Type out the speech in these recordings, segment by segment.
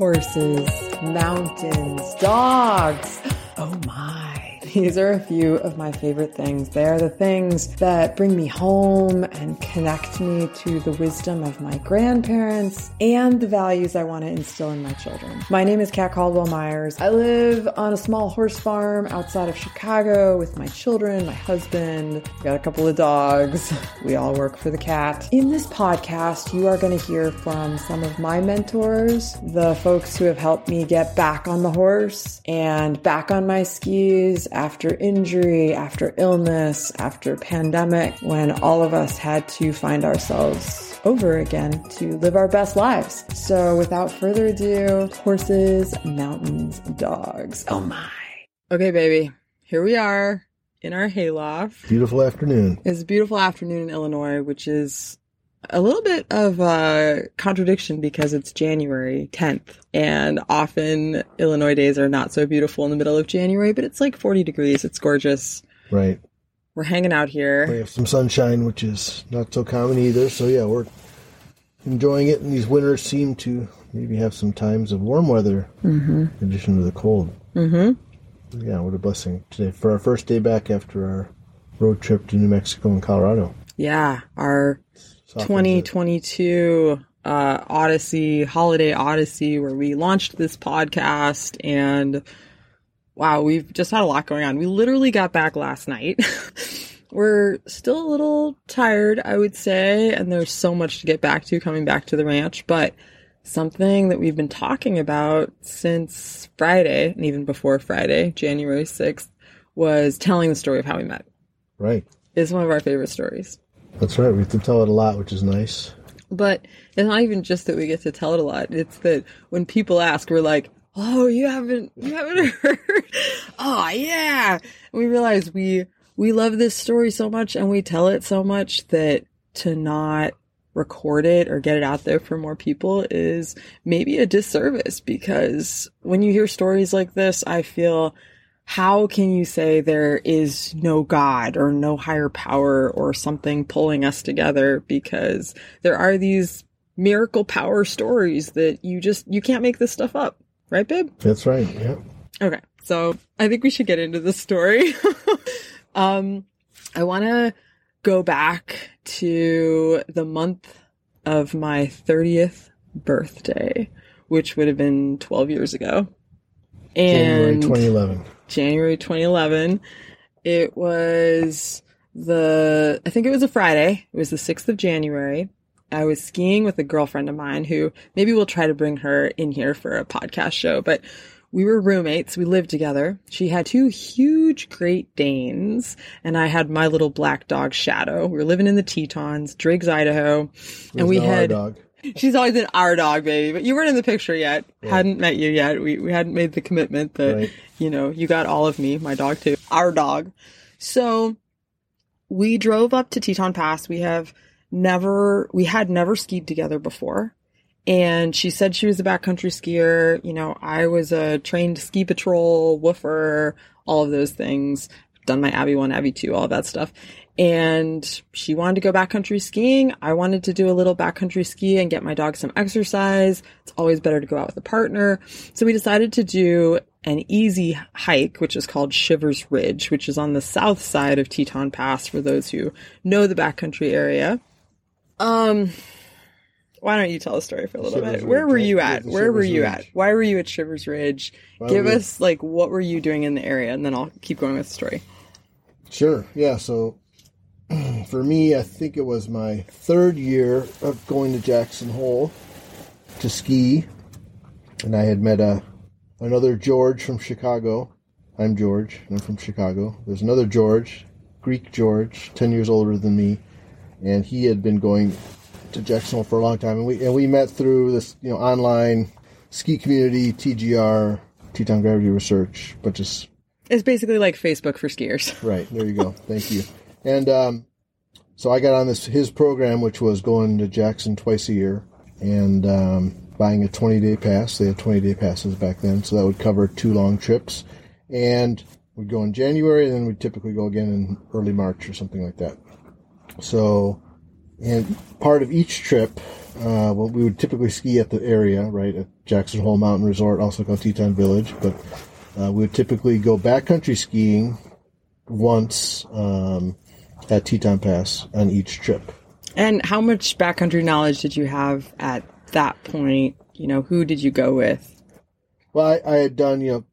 horses, mountains, dogs. Oh my. These are a few of my favorite things. They are the things that bring me home and connect me to the wisdom of my grandparents and the values I want to instill in my children. My name is Kat Caldwell Myers. I live on a small horse farm outside of Chicago with my children, my husband, got a couple of dogs. We all work for the cat. In this podcast, you are going to hear from some of my mentors, the folks who have helped me get back on the horse and back on my skis after injury, after illness, after pandemic, when all of us had to find ourselves over again to live our best lives. So without further ado, horses, mountains, dogs. Oh my. Okay, baby. Here we are in our hayloft. Beautiful afternoon. It's a beautiful afternoon in Illinois, which is a little bit of a contradiction because it's January 10th and often Illinois days are not so beautiful in the middle of January, but it's like 40 degrees. It's gorgeous. Right. We're hanging out here. We have some sunshine, which is not so common either. So yeah, we're enjoying it. And these winters seem to maybe have some times of warm weather in addition to the cold. Mm-hmm. Yeah, what a blessing today for our first day back after our road trip to New Mexico and Colorado. Yeah, our. 2022 uh, Odyssey, holiday Odyssey, where we launched this podcast and wow, we've just had a lot going on. We literally got back last night. We're still a little tired, I would say, and there's so much to get back to coming back to the ranch, but something that we've been talking about since Friday and even before Friday, January 6th, was telling the story of how we met. Right. It's one of our favorite stories. That's right. We have to tell it a lot, which is nice. But it's not even just that we get to tell it a lot. It's that when people ask, we're like, "Oh, you haven't, you haven't heard? oh, yeah." And we realize we we love this story so much, and we tell it so much that to not record it or get it out there for more people is maybe a disservice. Because when you hear stories like this, I feel how can you say there is no God or no higher power or something pulling us together? Because there are these miracle power stories that you just, you can't make this stuff up. Right, babe? That's right. Yeah. Okay. So I think we should get into the story. um, I want to go back to the month of my 30th birthday, which would have been 12 years ago. January And 2011. January 2011. It was the, I think it was a Friday. It was the 6th of January. I was skiing with a girlfriend of mine who maybe we'll try to bring her in here for a podcast show, but we were roommates. We lived together. She had two huge Great Danes and I had my little black dog Shadow. We were living in the Tetons, Driggs, Idaho. And we no had, dog. She's always an our dog, baby. But you weren't in the picture yet. Hadn't met you yet. We we hadn't made the commitment that Right. you know you got all of me, my dog too, our dog. So we drove up to Teton Pass. We have never we had never skied together before. And she said she was a backcountry skier. You know, I was a trained ski patrol, WFR, all of those things. Done my Avy 1, Avy 2, all that stuff. And she wanted to go backcountry skiing. I wanted to do a little backcountry ski and get my dog some exercise. It's always better to go out with a partner. So we decided to do an easy hike, which is called Shivers Ridge, which is on the south side of Teton Pass for those who know the backcountry area. Um, why don't you tell the story for a little Shivers bit? Where Ridge, were you at? Where were you Ridge. at? Why were you at Shivers Ridge? Why Give we- us like what were you doing in the area, and then I'll keep going with the story. Sure. Yeah. So for me, I think it was my third year of going to Jackson Hole to ski, and I had met a another George from Chicago. I'm George. I'm from Chicago. There's another George, Greek George, ten years older than me, and he had been going to Jackson for a long time, and we and we met through this you know online ski community, TGR, Teton Gravity Research, but just It's basically like Facebook for skiers. Right there you go. Thank you. And um, so I got on this his program, which was going to Jackson twice a year and um, buying a 20 day pass. They had 20 day passes back then, so that would cover two long trips. And we'd go in January, and then we'd typically go again in early March or something like that. So And part of each trip, uh, well, we would typically ski at the area, right, at Jackson Hole Mountain Resort, also called Teton Village, but uh, we would typically go backcountry skiing once um, at Teton Pass on each trip. And how much backcountry knowledge did you have at that point? You know, who did you go with? Well, I, I had done, you know,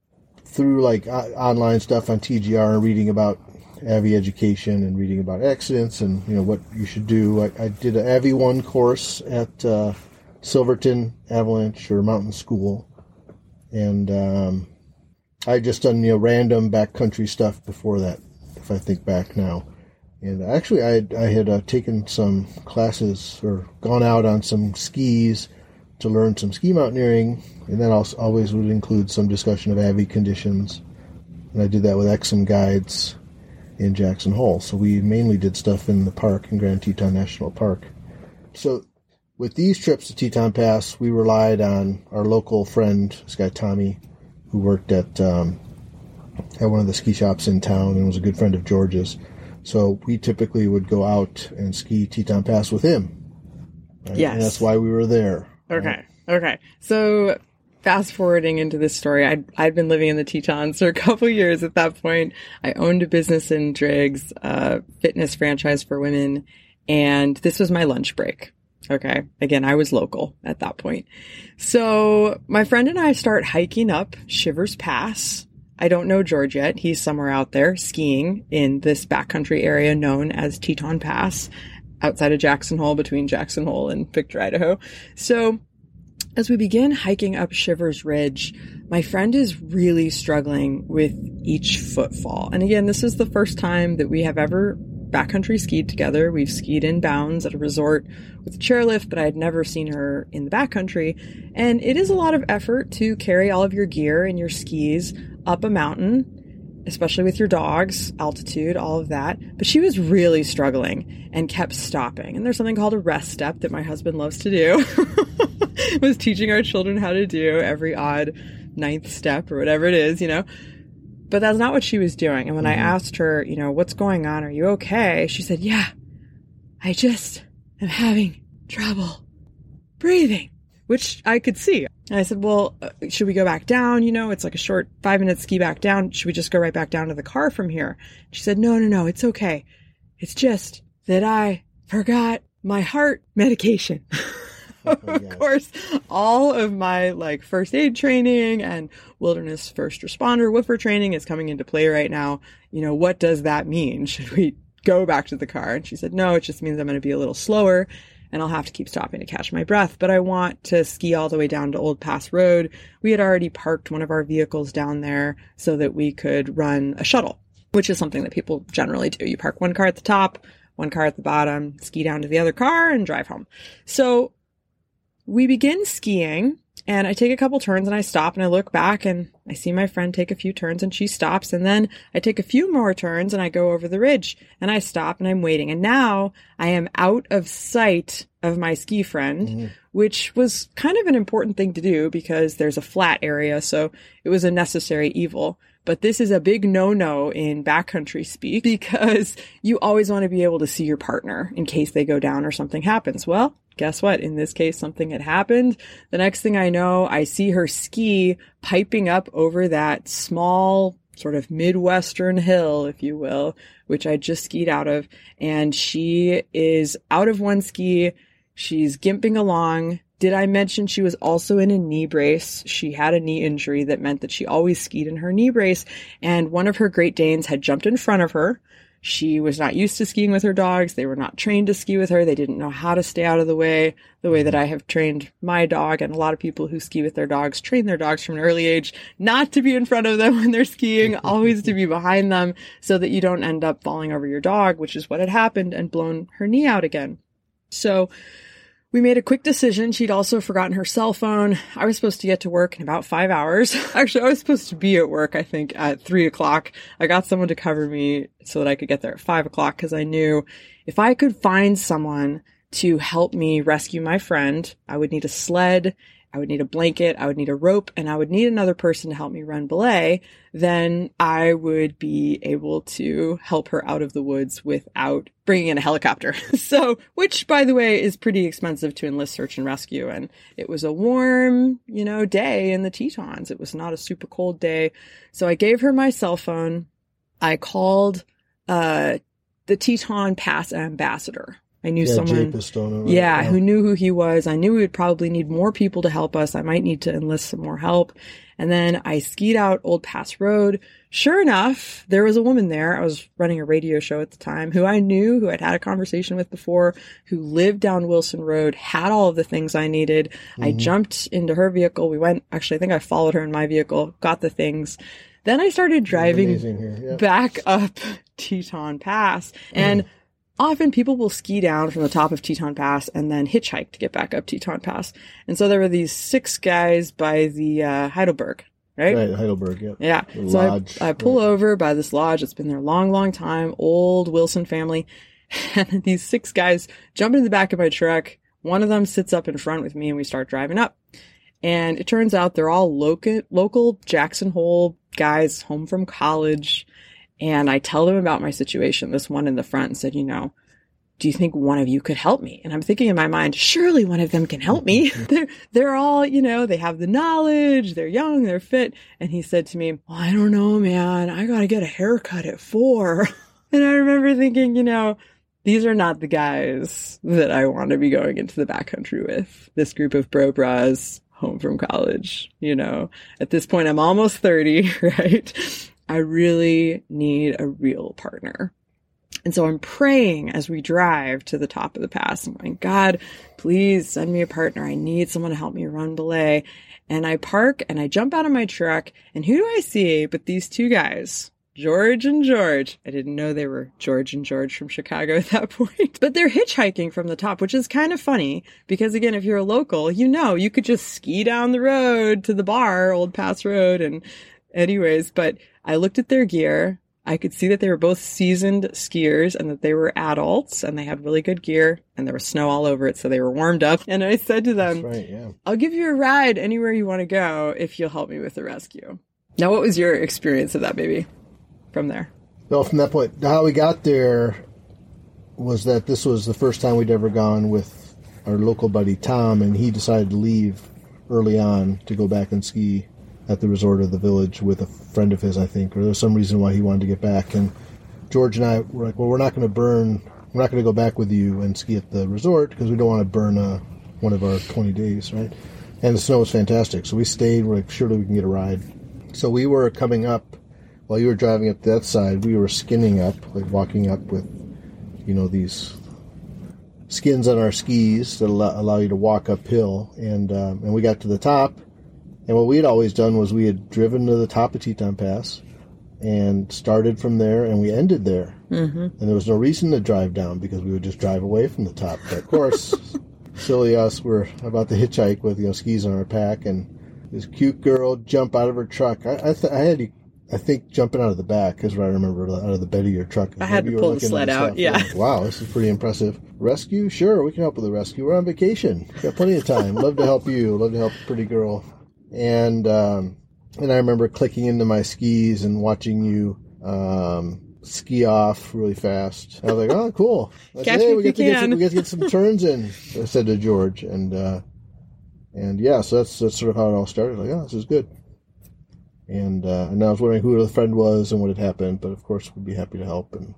through like uh, online stuff on TGR and reading about Avy education and reading about accidents and you know what you should do. I, I did an Avi one course at uh, Silverton Avalanche or Mountain School, and um, I just done you know random backcountry stuff before that. If I think back now, and actually I had, I had uh, taken some classes or gone out on some skis to learn some ski mountaineering, and that also always would include some discussion of Avi conditions. And I did that with Exum guides in Jackson Hole. So we mainly did stuff in the park in Grand Teton National Park. So with these trips to Teton Pass, we relied on our local friend, this guy Tommy, who worked at um, at one of the ski shops in town and was a good friend of George's. So we typically would go out and ski Teton Pass with him. Right? Yes. And that's why we were there. Okay. Okay. So fast forwarding into this story, I'd, I'd been living in the Tetons for a couple years at that point. I owned a business in Driggs, a fitness franchise for women, and this was my lunch break. Okay. Again, I was local at that point. So my friend and I start hiking up Shivers Pass. I don't know George yet. He's somewhere out there skiing in this backcountry area known as Teton Pass outside of Jackson Hole between Jackson Hole and Victor, Idaho. So as we begin hiking up Shivers Ridge, my friend is really struggling with each footfall. And again, this is the first time that we have ever backcountry skied together. We've skied in bounds at a resort with a chairlift, but I had never seen her in the backcountry. And it is a lot of effort to carry all of your gear and your skis up a mountain, especially with your dogs, altitude, all of that. But she was really struggling and kept stopping. And there's something called a rest step that my husband loves to do. was teaching our children how to do every odd ninth step or whatever it is, you know. But that's not what she was doing. And when mm-hmm. I asked her, you know, what's going on? Are you okay? She said, yeah, I just am having trouble breathing, which I could see. And I said, well, uh, should we go back down? You know, it's like a short five minute ski back down. Should we just go right back down to the car from here? She said, no, no, no, it's okay. It's just that I forgot my heart medication. of course, all of my like first aid training and wilderness first responder WFR training is coming into play right now. You know, what does that mean? Should we go back to the car? And she said, no, it just means I'm going to be a little slower and I'll have to keep stopping to catch my breath. But I want to ski all the way down to Old Pass Road. We had already parked one of our vehicles down there so that we could run a shuttle, which is something that people generally do. You park one car at the top, one car at the bottom, ski down to the other car and drive home. So we begin skiing and I take a couple turns and I stop and I look back and I see my friend take a few turns and she stops. And then I take a few more turns and I go over the ridge and I stop and I'm waiting. And now I am out of sight of my ski friend, mm-hmm. which was kind of an important thing to do because there's a flat area. So it was a necessary evil. But this is a big no-no in backcountry speak because you always want to be able to see your partner in case they go down or something happens. Well, guess what? In this case, something had happened. The next thing I know, I see her ski piping up over that small sort of Midwestern hill, if you will, which I just skied out of. And she is out of one ski. She's gimping along. Did I mention she was also in a knee brace? She had a knee injury that meant that she always skied in her knee brace. And one of her Great Danes had jumped in front of her she was not used to skiing with her dogs. They were not trained to ski with her. They didn't know how to stay out of the way the way that mm-hmm. I have trained my dog. And a lot of people who ski with their dogs train their dogs from an early age not to be in front of them when they're skiing, always to be behind them so that you don't end up falling over your dog, which is what had happened and blown her knee out again. So we made a quick decision. She'd also forgotten her cell phone. I was supposed to get to work in about five hours. Actually, I was supposed to be at work, I think, at three o'clock. I got someone to cover me so that I could get there at five o'clock because I knew if I could find someone to help me rescue my friend, I would need a sled I would need a blanket, I would need a rope, and I would need another person to help me run belay, then I would be able to help her out of the woods without bringing in a helicopter. so, which by the way is pretty expensive to enlist search and rescue. And it was a warm, you know, day in the Tetons. It was not a super cold day. So I gave her my cell phone. I called, uh, the Teton Pass ambassador I knew yeah, someone, Pistone, right? yeah, who knew who he was. I knew we would probably need more people to help us. I might need to enlist some more help. And then I skied out Old Pass Road. Sure enough, there was a woman there. I was running a radio show at the time who I knew, who I'd had a conversation with before, who lived down Wilson Road, had all of the things I needed. Mm-hmm. I jumped into her vehicle. We went, actually, I think I followed her in my vehicle, got the things. Then I started driving yeah. back up Teton Pass and mm often people will ski down from the top of Teton Pass and then hitchhike to get back up Teton Pass. And so there were these six guys by the uh, Heidelberg, right? Right, Heidelberg, yeah. Yeah. The so lodge, I, I pull right. over by this lodge. It's been there a long, long time. Old Wilson family. And these six guys jump into the back of my truck. One of them sits up in front with me and we start driving up. And it turns out they're all local, local Jackson Hole guys home from college and I tell them about my situation. This one in the front said, you know, do you think one of you could help me? And I'm thinking in my mind, surely one of them can help me. Mm-hmm. they're, they're all, you know, they have the knowledge, they're young, they're fit. And he said to me, well, I don't know, man. I got to get a haircut at four. and I remember thinking, you know, these are not the guys that I want to be going into the backcountry with. This group of bro bras home from college, you know, at this point, I'm almost 30, right? I really need a real partner. And so I'm praying as we drive to the top of the pass. I'm going, God, please send me a partner. I need someone to help me run belay. And I park and I jump out of my truck. And who do I see but these two guys? George and George. I didn't know they were George and George from Chicago at that point, but they're hitchhiking from the top, which is kind of funny because again, if you're a local, you know, you could just ski down the road to the bar, Old Pass Road. And anyways, but I looked at their gear. I could see that they were both seasoned skiers and that they were adults and they had really good gear and there was snow all over it. So they were warmed up. And I said to them, right, yeah. I'll give you a ride anywhere you want to go if you'll help me with the rescue. Now, what was your experience of that baby from there? Well, from that point, how we got there was that this was the first time we'd ever gone with our local buddy Tom, and he decided to leave early on to go back and ski at the resort of the village with a friend of his, I think, or there was some reason why he wanted to get back. And George and I were like, well, we're not going to burn, we're not going to go back with you and ski at the resort because we don't want to burn uh, one of our 20 days, right? And the snow was fantastic. So we stayed. We're like, surely we can get a ride. So we were coming up, while you were driving up that side, we were skinning up, like walking up with, you know, these skins on our skis that allow, allow you to walk uphill. And, um, and we got to the top and what we had always done was we had driven to the top of Teton Pass and started from there and we ended there. Mm-hmm. And there was no reason to drive down because we would just drive away from the top. But of course, silly us, we're about to hitchhike with you know skis on our pack, and this cute girl jump out of her truck. I I, th- I had to, I think jumping out of the back is what I remember out of the bed of your truck. I had to pull the sled out. Yeah. Like, wow, this is pretty impressive. Rescue? Sure, we can help with the rescue. We're on vacation. We've got plenty of time. Love to help you. Love to help pretty girl and um, and I remember clicking into my skis and watching you um, ski off really fast. I was like, "Oh, cool! Catch hey, we get to get some, we get to get some turns in." I said to George, and uh, and yeah, so that's that's sort of how it all started. Like, oh, this is good. And uh, and I was wondering who the friend was and what had happened, but of course, we'd be happy to help. And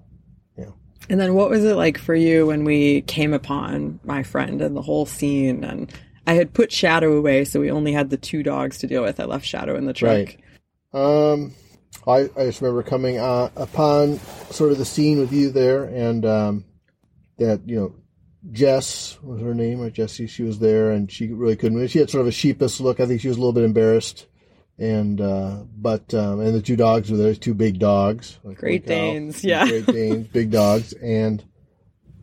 yeah. And then, what was it like for you when we came upon my friend and the whole scene and I had put Shadow away, so we only had the two dogs to deal with. I left Shadow in the truck. Right. Um, I, I just remember coming uh, upon sort of the scene with you there, and um, that you know, Jess was her name, or Jessie. She was there, and she really couldn't. She had sort of a sheepish look. I think she was a little bit embarrassed, and uh, but um, and the two dogs were there, two big dogs, like Great Danes, yeah, Great Danes, big dogs, and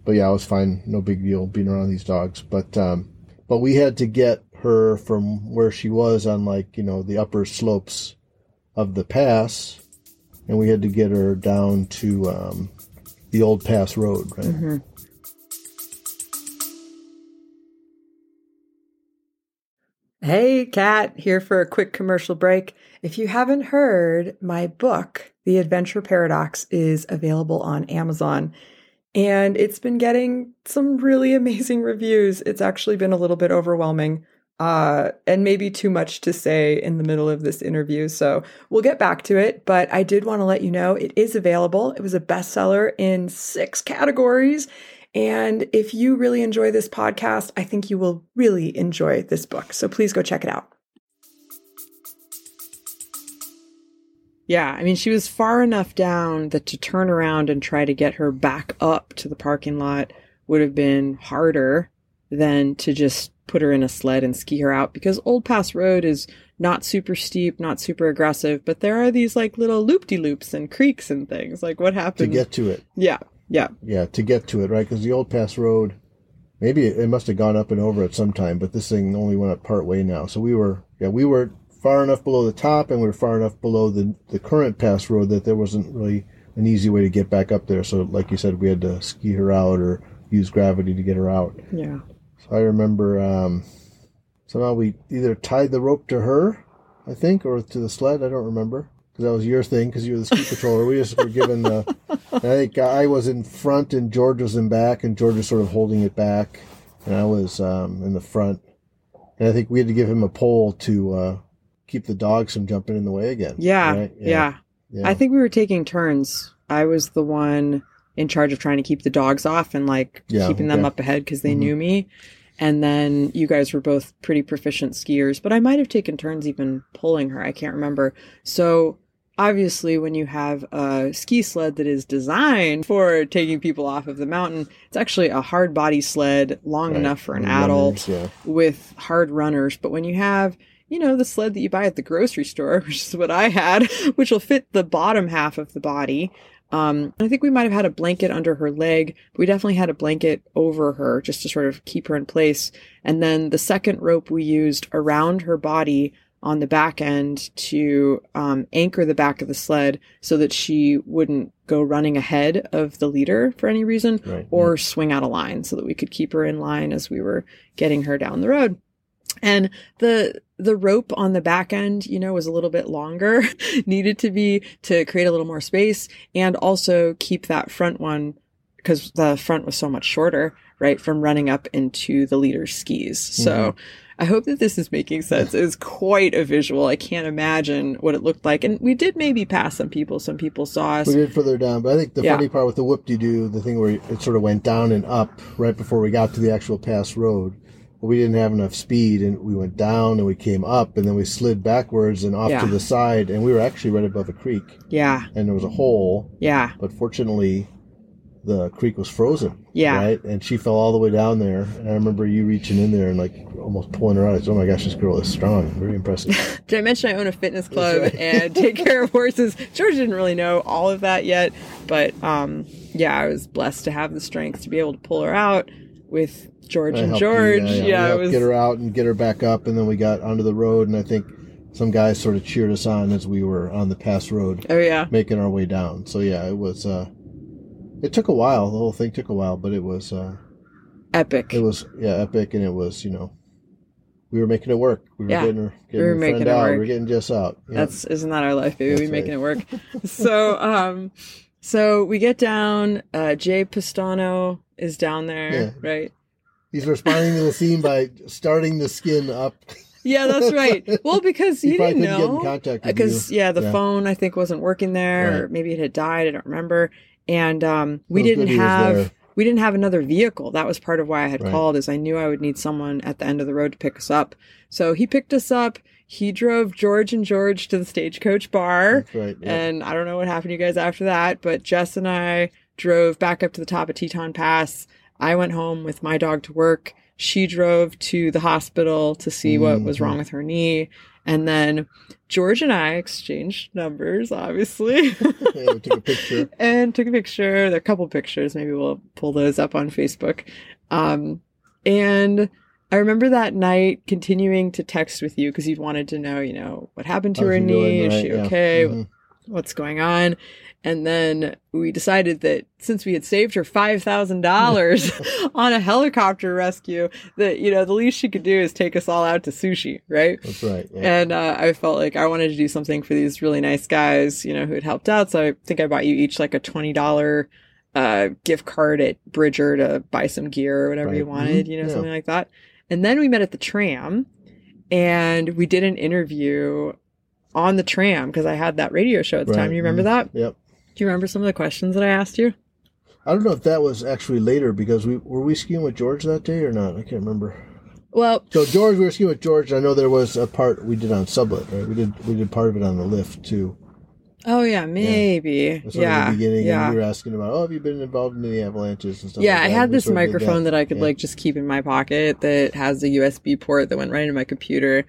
but yeah, I was fine, no big deal being around these dogs, but um, but we had to get her from where she was on like you know the upper slopes of the pass and we had to get her down to um, the old pass road right mm-hmm. Hey, Kat, here for a quick commercial break. If you haven't heard, my book, The Adventure Paradox, is available on Amazon. And it's been getting some really amazing reviews. It's actually been a little bit overwhelming uh, and maybe too much to say in the middle of this interview. So we'll get back to it. But I did want to let you know it is available. It was a bestseller in six categories. And if you really enjoy this podcast, I think you will really enjoy this book. So please go check it out. Yeah, I mean, she was far enough down that to turn around and try to get her back up to the parking lot would have been harder than to just put her in a sled and ski her out because Old Pass Road is not super steep, not super aggressive, but there are these like little loop de loops and creeks and things. Like what happened to get to it. Yeah, yeah. Yeah, to get to it, right? Because the old pass road, maybe it, it must have gone up and over at some time, but this thing only went up part way now. So we were, yeah, we were far enough below the top and we were far enough below the, the current pass road that there wasn't really an easy way to get back up there. So, like you said, we had to ski her out or use gravity to get her out. Yeah. So I remember um, somehow we either tied the rope to her, I think, or to the sled. I don't remember because that was your thing because you were the ski patroller. We just were given the. I think I was in front and George was in back, and George was sort of holding it back, and I was um, in the front. And I think we had to give him a pole to uh, keep the dogs from jumping in the way again. Yeah, right? yeah. yeah. I think we were taking turns. I was the one in charge of trying to keep the dogs off and like Yeah, keeping them okay. up ahead because they Mhm. knew me. And then you guys were both pretty proficient skiers, but I might have taken turns even pulling her. I can't remember. So obviously, when you have a ski sled that is designed for taking people off of the mountain, it's actually a hard body sled, long Right. enough for an And adult Yeah. with hard runners. But when you have, you know, the sled that you buy at the grocery store, which is what I had, which will fit the bottom half of the body. Um, I think we might have had a blanket under her leg, but we definitely had a blanket over her just to sort of keep her in place. And then the second rope we used around her body on the back end to um, anchor the back of the sled so that she wouldn't go running ahead of the leader for any reason Right. or swing out of line so that we could keep her in line as we were getting her down the road. And the the rope on the back end, you know, was a little bit longer, needed to be to create a little more space and also keep that front one because the front was so much shorter, right, from running up into the leader's skis. So mm-hmm. I hope that this is making sense. It was quite a visual. I can't imagine what it looked like. And we did maybe pass some people. Some people saw us. We did further down, but I think the Yeah. funny part with the whoop de doo, the thing where it sort of went down and up right before we got to the actual pass road. We didn't have enough speed, and we went down and we came up, and then we slid backwards and off Yeah. to the side, and we were actually right above a creek, Yeah. and there was a hole, Yeah. but fortunately, the creek was frozen. Yeah. Right, and she fell all the way down there, and I remember you reaching in there and like almost pulling her out. I said, "Oh my gosh, this girl is strong, very impressive." Did I mention I own a fitness club right. and take care of horses? George didn't really know all of that yet, but um, yeah, I was blessed to have the strength to be able to pull her out with George I and helped you, George. yeah, yeah. We it helped was get her out and get her back up, and then we got onto the road, and I think some guys sort of cheered us on as we were on the pass road, oh yeah, making our way down. So yeah, it was. uh It took a while. The whole thing took a while, but it was. uh epic. It was yeah epic, and it was you know. We were making it work. We were Yeah, getting her, getting were her making friend it out. work. We were getting Jess out. Yeah. That's isn't that our life, baby? we That's making it work. so um, so we get down. Uh, Jay Pistano is down there, Yeah. right? He's responding to the scene by starting the skin up. Yeah, that's right. Well, because He he, didn't know. Because yeah, the Yeah. phone I think wasn't working there, or maybe it had died. I don't remember. And um, we It was good didn't have we didn't have another vehicle. That was part of why I had Right. called. Is I knew I would need someone at the end of the road to pick us up. So he picked us up. He drove George and George to the stagecoach bar. That's right. Yeah. And I don't know what happened to you guys after that, but Jess and I drove back up to the top of Teton Pass. I went home with my dog to work. She drove to the hospital to see what was wrong with her knee. And then George and I exchanged numbers, obviously, yeah, took a picture. and took a picture. There are a couple pictures. Maybe we'll pull those up on Facebook. Um, and I remember that night continuing to text with you because you wanted to know, you know, what happened to How's her knee. doing? Is Right, she yeah. okay? Mhm. what's going on. And then we decided that since we had saved her $5,000 on a helicopter rescue, that, you know, the least she could do is take us all out to sushi, right? That's right. Yeah. And uh, I felt like I wanted to do something for these really nice guys, you know, who had helped out. So I think I bought you each like a $20 uh, gift card at Bridger to buy some gear or whatever Right. you wanted, Mhm. you know, Yeah. something like that. And then we met at the tram and we did an interview on the tram because I had that radio show at the time. Right. You remember Mhm. that? Yep. Do you remember some of the questions that I asked you? I don't know if that was actually later because we were we skiing with George that day or not. I can't remember. Well, So George, we were skiing with George. I know there was a part we did on Sublette, right? We did we did part of it on the lift too. oh yeah, maybe. Yeah. the beginning, yeah. you were asking about, oh, have you been involved in any avalanches and stuff? Yeah, like I had this sort of did microphone that. I could Yeah. like just keep in my pocket that has a USB port that went right into my computer.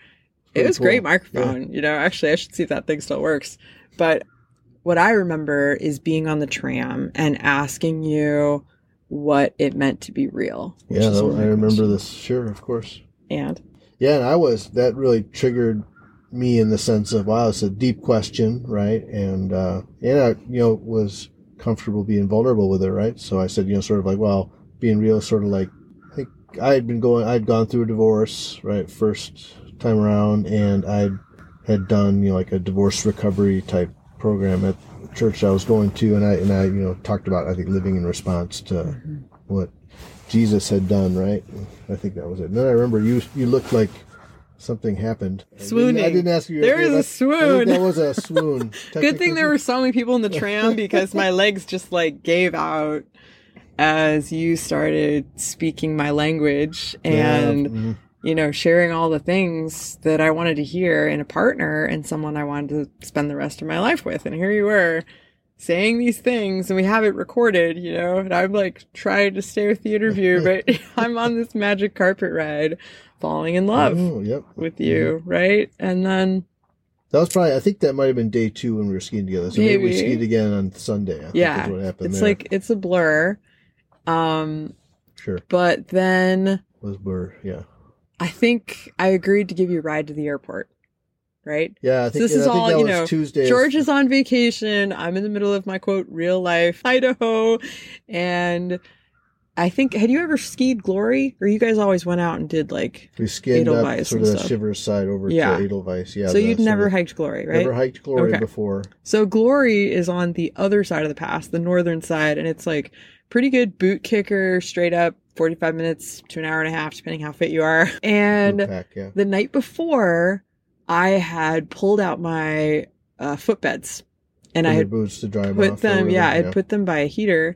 It was a great cool. microphone. You know, actually, I should see if that thing still works. But what I remember is being on the tram and asking you what it meant to be real. Yeah, I remember this. Sure, of course. And Yeah, and I was that really triggered me in the sense of wow, it's a deep question, right? And uh, and I, you know, was comfortable being vulnerable with it, right? So I said, you know, sort of like, well, being real, sort of like, I think I had been going, I'd gone through a divorce, right, first time around, and I had done, you know, like a divorce recovery type program at the church I was going to, and I and I, you know, talked about I think living in response to Mm-hmm. what Jesus had done, right? I think that was it. And then I remember you you looked like something happened. I didn't- Swooning. I didn't ask you. There is a name. I- I swoon. that was a swoon. good thing there were so many people in the tram because my legs just like gave out as you started speaking my language and Mhm. You know, sharing all the things that I wanted to hear in a partner and someone I wanted to spend the rest of my life with. And here you were saying these things and we have it recorded, you know, and I'm like trying to stay with the interview, but I'm on this magic carpet ride falling in love Oh, yep. with you, right? And then, That was probably. I think that might have been day two when we were skiing together. So maybe, we skied again on Sunday. I think yeah, what happened it's there. like, it's a blur. Um, sure but then was blur. Yeah, I think I agreed to give you a ride to the airport, right? yeah. I think this and is all, you know, Tuesday. George is on vacation. I'm in the middle of my quote real life Idaho, and I think had you ever skied Glory, or you guys always went out and did like? We skinned up sort of the stuff. Shivers side over Yeah. to Edelweiss. Yeah. so the you'd never hiked Glory, right? never hiked Glory Okay. before. So Glory is on the other side of the pass, the northern side, and it's like pretty good boot kicker, straight up, 45 minutes to an hour and a half, depending how fit you are. And pack, yeah. the night before, I had pulled out my uh, footbeds, and Put I had boots to dry 'em put them, yeah, I'd put them by a heater,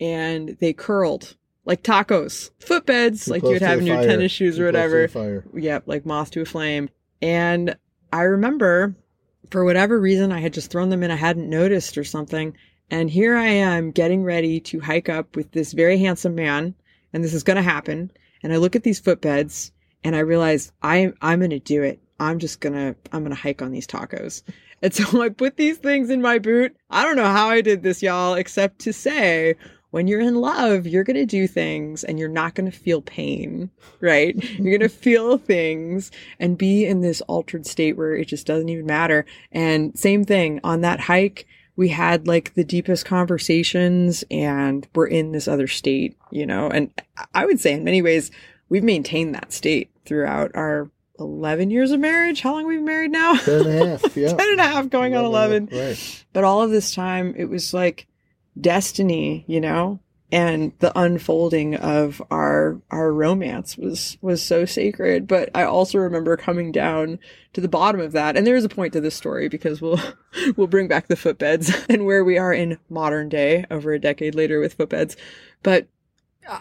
and they curled like tacos, footbeds, Too like you would have in your fire. tennis shoes Too or close to the whatever. Yep, like moth to a flame. And I remember, for whatever reason, I had just thrown them in. I hadn't noticed or something. And here I am getting ready to hike up with this very handsome man, and this is going to happen. And I look at these footbeds, and I realize I'm I'm going to do it. I'm just gonna I'm gonna hike on these tacos. And so I put these things in my boot. I don't know how I did this, y'all, except to say when you're in love, you're going to do things and you're not going to feel pain, right? You're going to feel things and be in this altered state where it just doesn't even matter. And same thing on that hike, we had like the deepest conversations and we're in this other state, you know? And I would say in many ways, we've maintained that state throughout our 11 years of marriage. How long have we been married now? Ten and a half. Yeah. 10 and a half going on 11. Right. But all of this time, it was like destiny, you know, and the unfolding of our our romance was was so sacred. But I also remember coming down to the bottom of that, and there is a point to this story because we'll we'll bring back the footbeds and where we are in modern day over a decade later with footbeds. But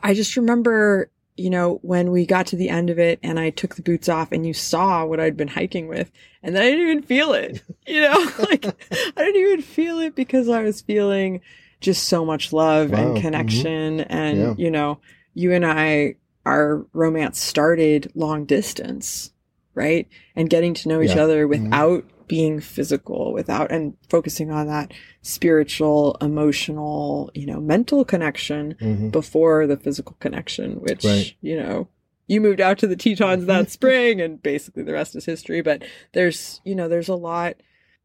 I just remember. You know, when we got to the end of it and I took the boots off and you saw what I'd been hiking with, and then I didn't even feel it. You know, like I didn't even feel it because I was feeling just so much love Wow. and Mhm. connection. And, Yeah. you know, you and I, our romance started long distance, right? And getting to know each Yeah. other Mhm. without being physical, without, and focusing on that spiritual, emotional, you know, mental connection hmm before the physical connection, which, Right. you know, you moved out to the Tetons that spring and basically the rest is history. But there's, you know, there's a lot,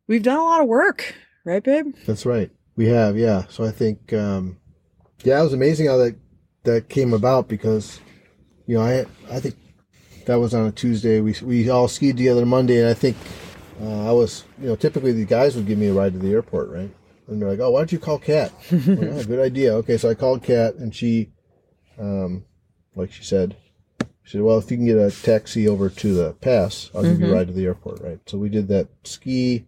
we've done a lot of work, right, babe? That's right. We have, yeah. So I think, um, yeah, it was amazing how that that came about because, you know, I I think that was on a Tuesday. We we all skied together Monday, and I think uh, I was, you know, typically the guys would give me a ride to the airport, right? And they're like, "Oh, why don't you call Kat?" like, oh, good idea. Okay, so I called Kat, and she, um, like she said, she said, "Well, if you can get a taxi over to the pass, I'll give you a ride to the airport." Right. So we did that ski.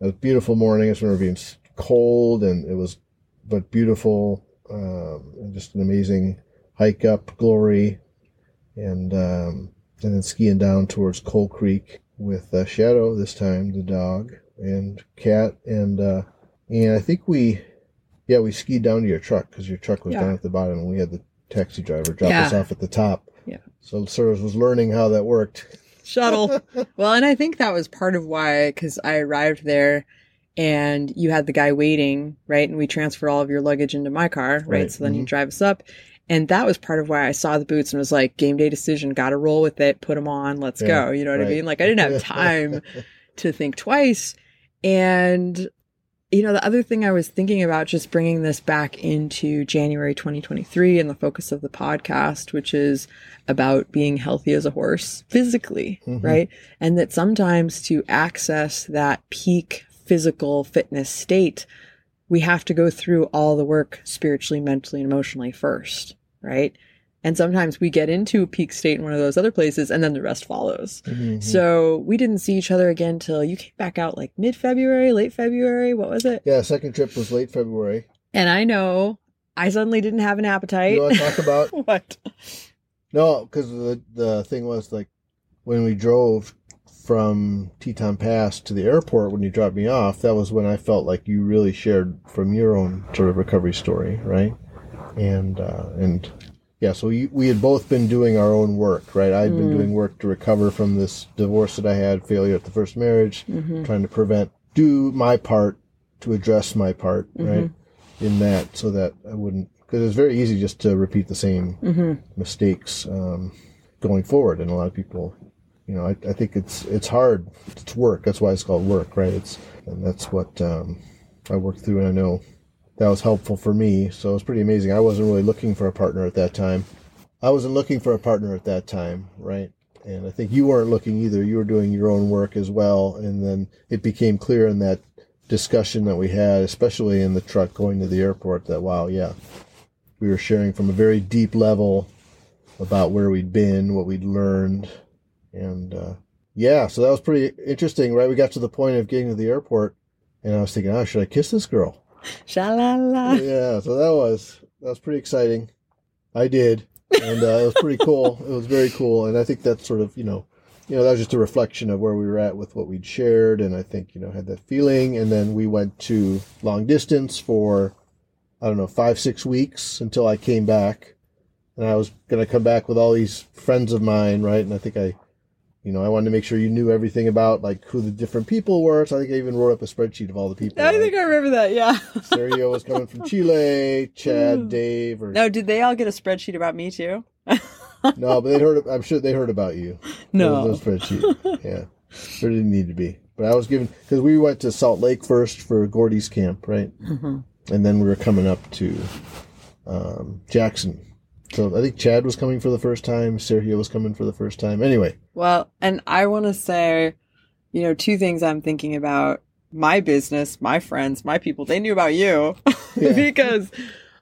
It was a beautiful morning. I just remember being cold, and it was, but beautiful, um, and just an amazing hike up Glory, and um, and then skiing down towards Coal Creek with uh, Shadow this time, the dog, and Kat, and uh, and I think we, yeah, we skied down to your truck because your truck was Yeah. down at the bottom, and we had the taxi driver drop us off at the top. Yeah. So sort was learning how that worked. Shuttle. well, and I think that was part of why, because I arrived there and you had the guy waiting, right? And we transfer all of your luggage into my car, right? Right. So then you Mhm. drive us up. And that was part of why I saw the boots and was like, game day decision, got to roll with it, put them on, let's Yeah, go. You know what I mean? Like, I didn't have time to think twice. And, you know, the other thing I was thinking about just bringing this back into January 2023 and the focus of the podcast, which is about being healthy as a horse physically, Mhm. right? And that sometimes to access that peak physical fitness state, we have to go through all the work spiritually, mentally, and emotionally first, right? And sometimes we get into a peak state in one of those other places and then the rest follows. Mhm. So we didn't see each other again till you came back out like mid February, late February. What was it? yeah, second trip was late February. And I know I suddenly didn't have an appetite. You want to talk about what? No, because the the thing was like when we drove from Teton Pass to the airport when you dropped me off, that was when I felt like you really shared from your own sort of recovery story, right? And uh, and yeah, so we, we had both been doing our own work, right? I'd been Mm. doing work to recover from this divorce that I had, failure at the first marriage, hmm trying to prevent, do my part to address my part, right? In that, so that I wouldn't, because it's very easy just to repeat the same hmm mistakes um, going forward. And a lot of people, you know, I, I think it's it's hard. It's work. That's why it's called work, right? It's and that's what um, I worked through, and I know that was helpful for me. So it was pretty amazing. I wasn't really looking for a partner at that time. I wasn't looking for a partner at that time, right? And I think you weren't looking either. You were doing your own work as well, and then it became clear in that discussion that we had, especially in the truck going to the airport, that wow, yeah, we were sharing from a very deep level about where we'd been, what we'd learned, and uh, yeah, so that was pretty interesting. Right, we got to the point of getting to the airport, and I was thinking, oh, should I kiss this girl? Sha-la-la. yeah, so that was that was pretty exciting. I did, and uh, it was pretty cool. It was very cool, and I think that's sort of you know, you know, that was just a reflection of where we were at with what we'd shared, and I think you know had that feeling. And then we went to long distance for I don't know five six weeks until I came back, and I was gonna come back with all these friends of mine, right? And I think I. You know, I wanted to make sure you knew everything about like who the different people were. So I think I even wrote up a spreadsheet of all the people. I right? think I remember that. Yeah. Sergio was coming from Chile, Chad, Dave, or No, did they all get a spreadsheet about me too? no, but they heard. I'm sure they heard about you. No. There was no spreadsheet. Yeah, there didn't need to be. But I was given because we went to Salt Lake first for Gordy's camp, right? hmm And then we were coming up to um, Jackson. So I think Chad was coming for the first time. Sergio was coming for the first time. Anyway, Well, and I want to say, you know, two things I'm thinking about my business, my friends, my people. They knew about you Yeah. because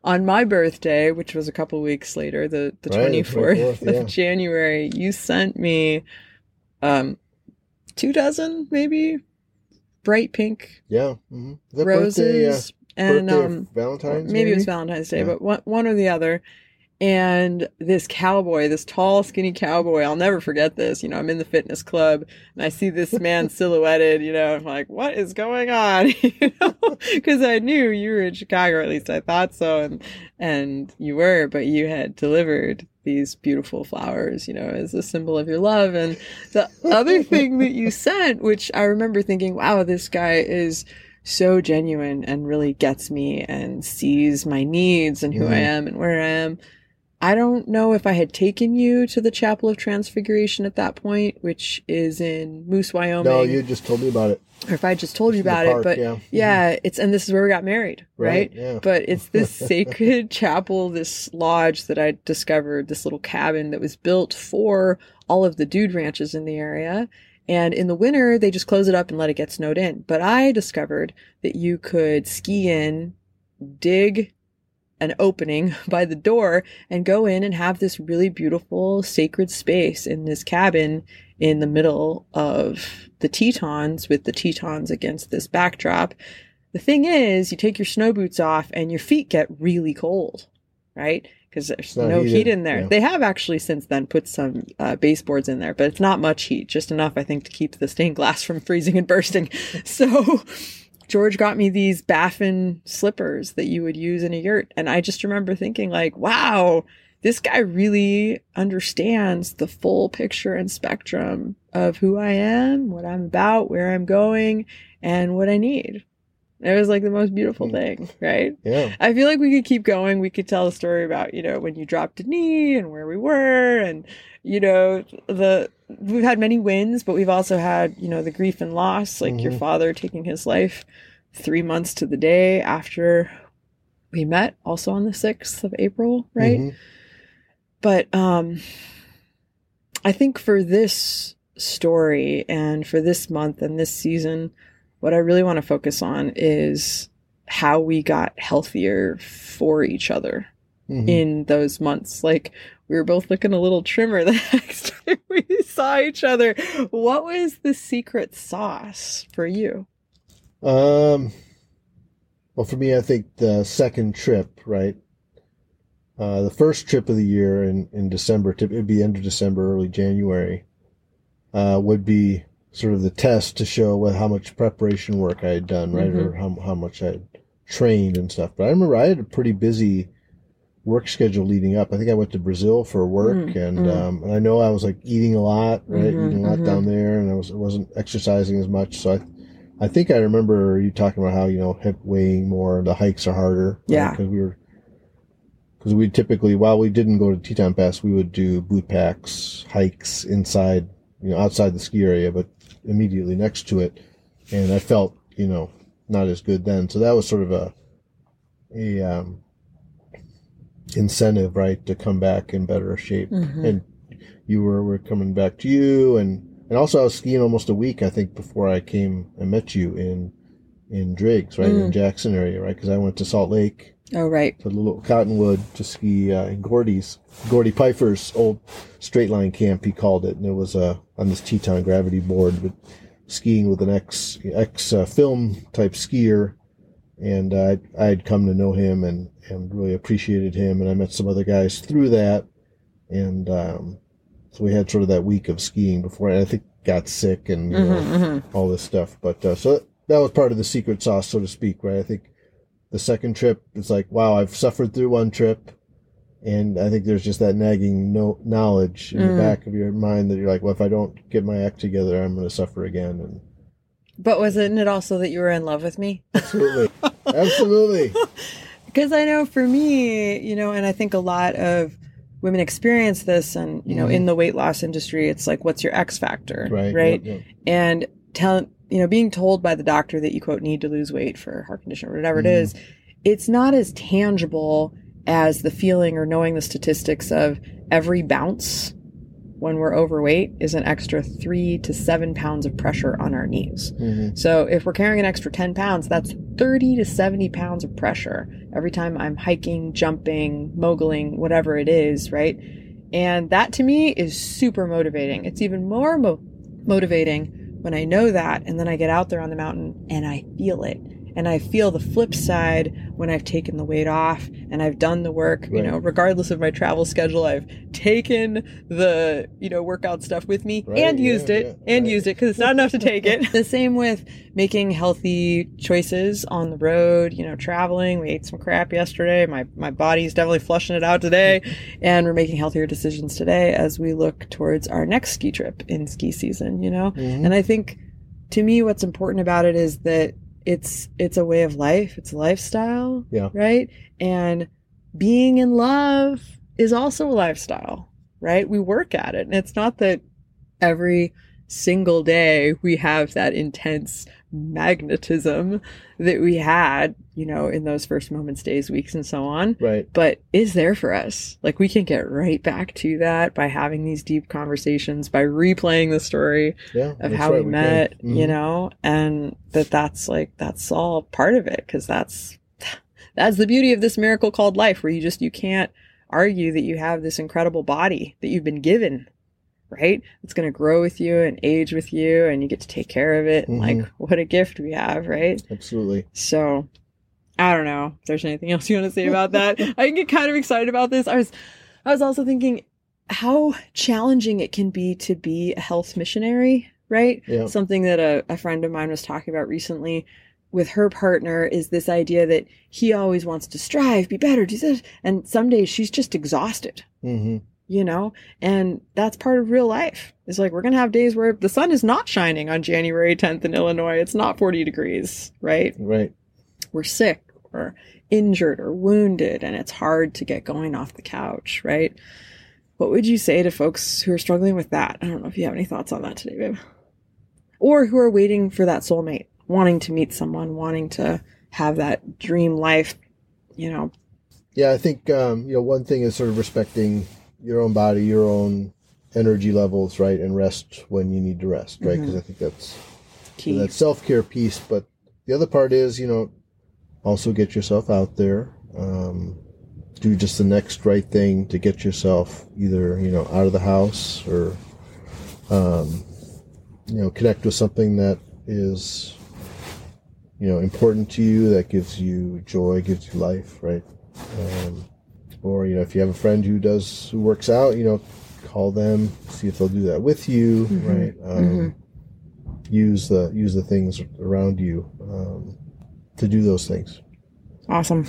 on my birthday, which was a couple weeks later, the, the Right, 24th, 24th, of yeah. January, you sent me um, two dozen, maybe, bright pink yeah, mm-hmm. roses. birthday, uh, and um, Valentine's. Day. Maybe, it was Valentine's Day, Yeah. but one, one or the other. And this cowboy, this tall, skinny cowboy, I'll never forget this. You know, I'm in the fitness club and I see this man silhouetted, you know, I'm like, what is going on? you know, because I knew you were in Chicago, at least I thought so. And, and you were, but you had delivered these beautiful flowers, you know, as a symbol of your love. And the other thing that you sent, which I remember thinking, wow, this guy is so genuine and really gets me and sees my needs and who I Mhm. am and where I am. I don't know if I had taken you to the Chapel of Transfiguration at that point, which is in Moose, Wyoming. No, you just told me about it. or if I just told you about park, it, but yeah. yeah. Mm-hmm. it's and this is where we got married, right? Right, yeah. But it's this sacred chapel, this lodge that I discovered, this little cabin that was built for all of the dude ranches in the area. And in the winter, they just close it up and let it get snowed in. But I discovered that you could ski in, dig an opening by the door, and go in and have this really beautiful sacred space in this cabin in the middle of the Tetons with the Tetons against this backdrop. The thing is, you take your snow boots off and your feet get really cold, right? Because there's not no heated, heat in there. yeah. They have actually since then put some uh, baseboards in there, but it's not much heat, just enough, I think, to keep the stained glass from freezing and bursting. So George got me these Baffin slippers that you would use in a yurt. And I just remember thinking, like, wow, this guy really understands the full picture and spectrum of who I am, what I'm about, where I'm going, and what I need. It was like the most beautiful Hmm. thing, right? Yeah. I feel like we could keep going. We could tell a story about, you know, when you dropped a knee and where we were and, you know, the we've had many wins, but we've also had, you know, the grief and loss, like your Mhm. father taking his life 3 months to the day after we met, also on the 6th of April, right? Mhm. But um I think for this story and for this month and this season, what I really want to focus on is how we got healthier for each other Mhm. in those months. Like we were both looking a little trimmer the next time we saw each other. What was the secret sauce for you? Um, well, for me, I think the second trip, right? Uh, the first trip of the year in, in December, it'd be end of December, early January, uh, would be sort of the test to show what, how much preparation work I had done, right? Mhm. Or how, how much I had trained and stuff. But I remember I had a pretty busy work schedule leading up. I think I went to Brazil for work Mm, and, mm. um, and I know I was like eating a lot, right? Mhm, eating a lot mhm. down there and I was, I wasn't exercising as much. So I, I think I remember you talking about how you know hip weighing more. The hikes are harder. Yeah. Because we were, because we typically while we didn't go to Teton Pass, we would do boot packs, hikes inside, you know, outside the ski area, but immediately next to it, and I felt you know not as good then. So that was sort of a a um, incentive, right, to come back in better shape. Mhm. And you were were coming back to you, and and also I was skiing almost a week, I think, before I came and met you in in Driggs, right, Mm. in Jackson area, right, because I went to Salt Lake Oh, right. to Little Cottonwood to ski uh, in Gordy's Gordy Pfeiffer's old straight line camp, he called it, and it was uh, on this Teton gravity board, but skiing with an ex ex uh, film type skier, and uh, I had come to know him and and really appreciated him, and I met some other guys through that, and um, so we had sort of that week of skiing before, and I think got sick and you know, Mhm, mhm. all this stuff, but uh, so that was part of the secret sauce, so to speak, right? I think the second trip, it's like, wow, I've suffered through one trip. And I think there's just that nagging no knowledge in Mm. the back of your mind that you're like, well, if I don't get my act together, I'm going to suffer again. And But wasn't it also that you were in love with me? absolutely, absolutely, Because I know for me, you know, and I think a lot of women experience this, and you know, Mhm. in the weight loss industry, it's like, what's your X factor, right, Right. yep, yep. And tell you know, being told by the doctor that you quote need to lose weight for heart condition or whatever Mhm. it is, it's not as tangible as the feeling or knowing the statistics of every bounce when we're overweight is an extra three to seven pounds of pressure on our knees. Mhm. So if we're carrying an extra 10 pounds, that's 30 to 70 pounds of pressure every time I'm hiking, jumping, moguling, whatever it is, right? And that to me is super motivating. It's even more mo- motivating when I know that and then I get out there on the mountain and I feel it. And I feel the flip side when I've taken the weight off and I've done the work, you know, regardless of my travel schedule, I've taken the, you know, workout stuff with me Right, and yeah, used it yeah, and right. used it because it's not enough to take it. the same with making healthy choices on the road, you know, traveling. We ate some crap yesterday. My, my body's definitely flushing it out today. and we're making healthier decisions today as we look towards our next ski trip in ski season, you know? Mhm. And I think to me, what's important about it is that it's it's a way of life. It's a lifestyle. Yeah. Right. And being in love is also a lifestyle, right? We work at it. And it's not that every single day we have that intense magnetism that we had, you know, in those first moments, days, weeks, and so on. Right. But is there for us. Like we can get right back to that by having these deep conversations, by replaying the story Yeah. of how right, we met, can. you mm-hmm. know, and that that's like, that's all part of it. Cause that's, that's the beauty of this miracle called life where you just, you can't argue that you have this incredible body that you've been given. Right? It's going to grow with you and age with you and you get to take care of it. And like, what a gift we have, right? Absolutely. So I don't know if there's anything else you want to say about that. I get kind of excited about this. I was I was also thinking how challenging it can be to be a health missionary, right? Yeah. Something that a, a friend of mine was talking about recently with her partner is this idea that he always wants to strive, be better, do this. And some days she's just exhausted hmm you know? And that's part of real life. It's like we're gonna have days where the sun is not shining on january 10th in illinois. It's not 40 degrees right? Right. we're sick or injured or wounded and it's hard to get going off the couch right? What would you say to folks who are struggling with that? I don't know if you have any thoughts on that today babe. Or who are waiting for that soulmate wanting to meet someone wanting to have that dream life you know? Yeah, I think um, you know one thing is sort of respecting your own body, your own energy levels, right, and rest when you need to rest, right? Because I think that's key that self care piece. But the other part is, you know, also get yourself out there, um, do just the next right thing to get yourself either you know out of the house or, um, you know, connect with something that is, you know, important to you that gives you joy, gives you life, right? Um, or you know, if you have a friend who does who works out, you know, call them, see if they'll do that with you, right? Um, Use the use the things around you um, to do those things. awesome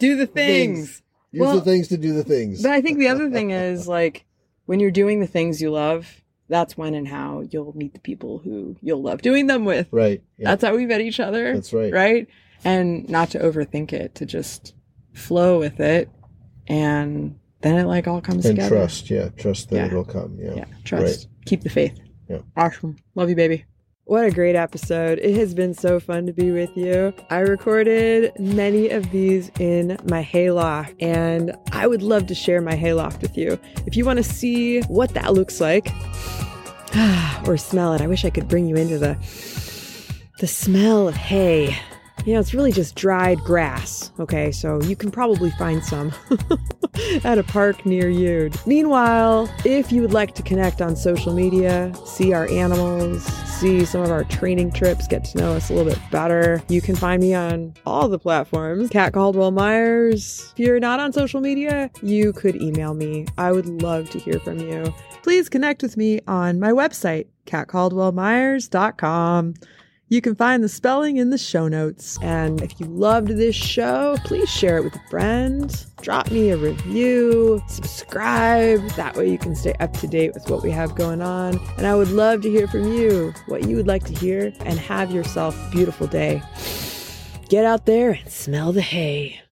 do the things. Use Well- the things to do the things. But I think the other thing is like when you're doing the things you love, that's when and how you'll meet the people who you'll love doing them with. right. Yeah. That's how we met each other. That's right. Right? And not to overthink it, to just flow with it and then it like all comes and together. trust. Yeah. Trust that Yeah. it'll come. Yeah. Yeah, trust. Keep the faith. Yeah. Awesome. Love you, baby. What a great episode. It has been so fun to be with you. I recorded many of these in my hayloft, and I would love to share my hayloft with you. If you want to see what that looks like or smell it, I wish I could bring you into the the smell of hay. You know, it's really just dried grass. Okay, so you can probably find some at a park near you. Meanwhile, if you would like to connect on social media, see our animals, see some of our training trips, get to know us a little bit better, you can find me on all the platforms. Cat Caldwell Myers. If you're not on social media, you could email me. I would love to hear from you. Please connect with me on my website, catcaldwellmyers.com. You can find the spelling in the show notes. And if you loved this show, please share it with a friend. Drop me a review, subscribe. That way you can stay up to date with what we have going on. And I would love to hear from you, what you would like to hear, and have yourself a beautiful day. Get out there and smell the hay.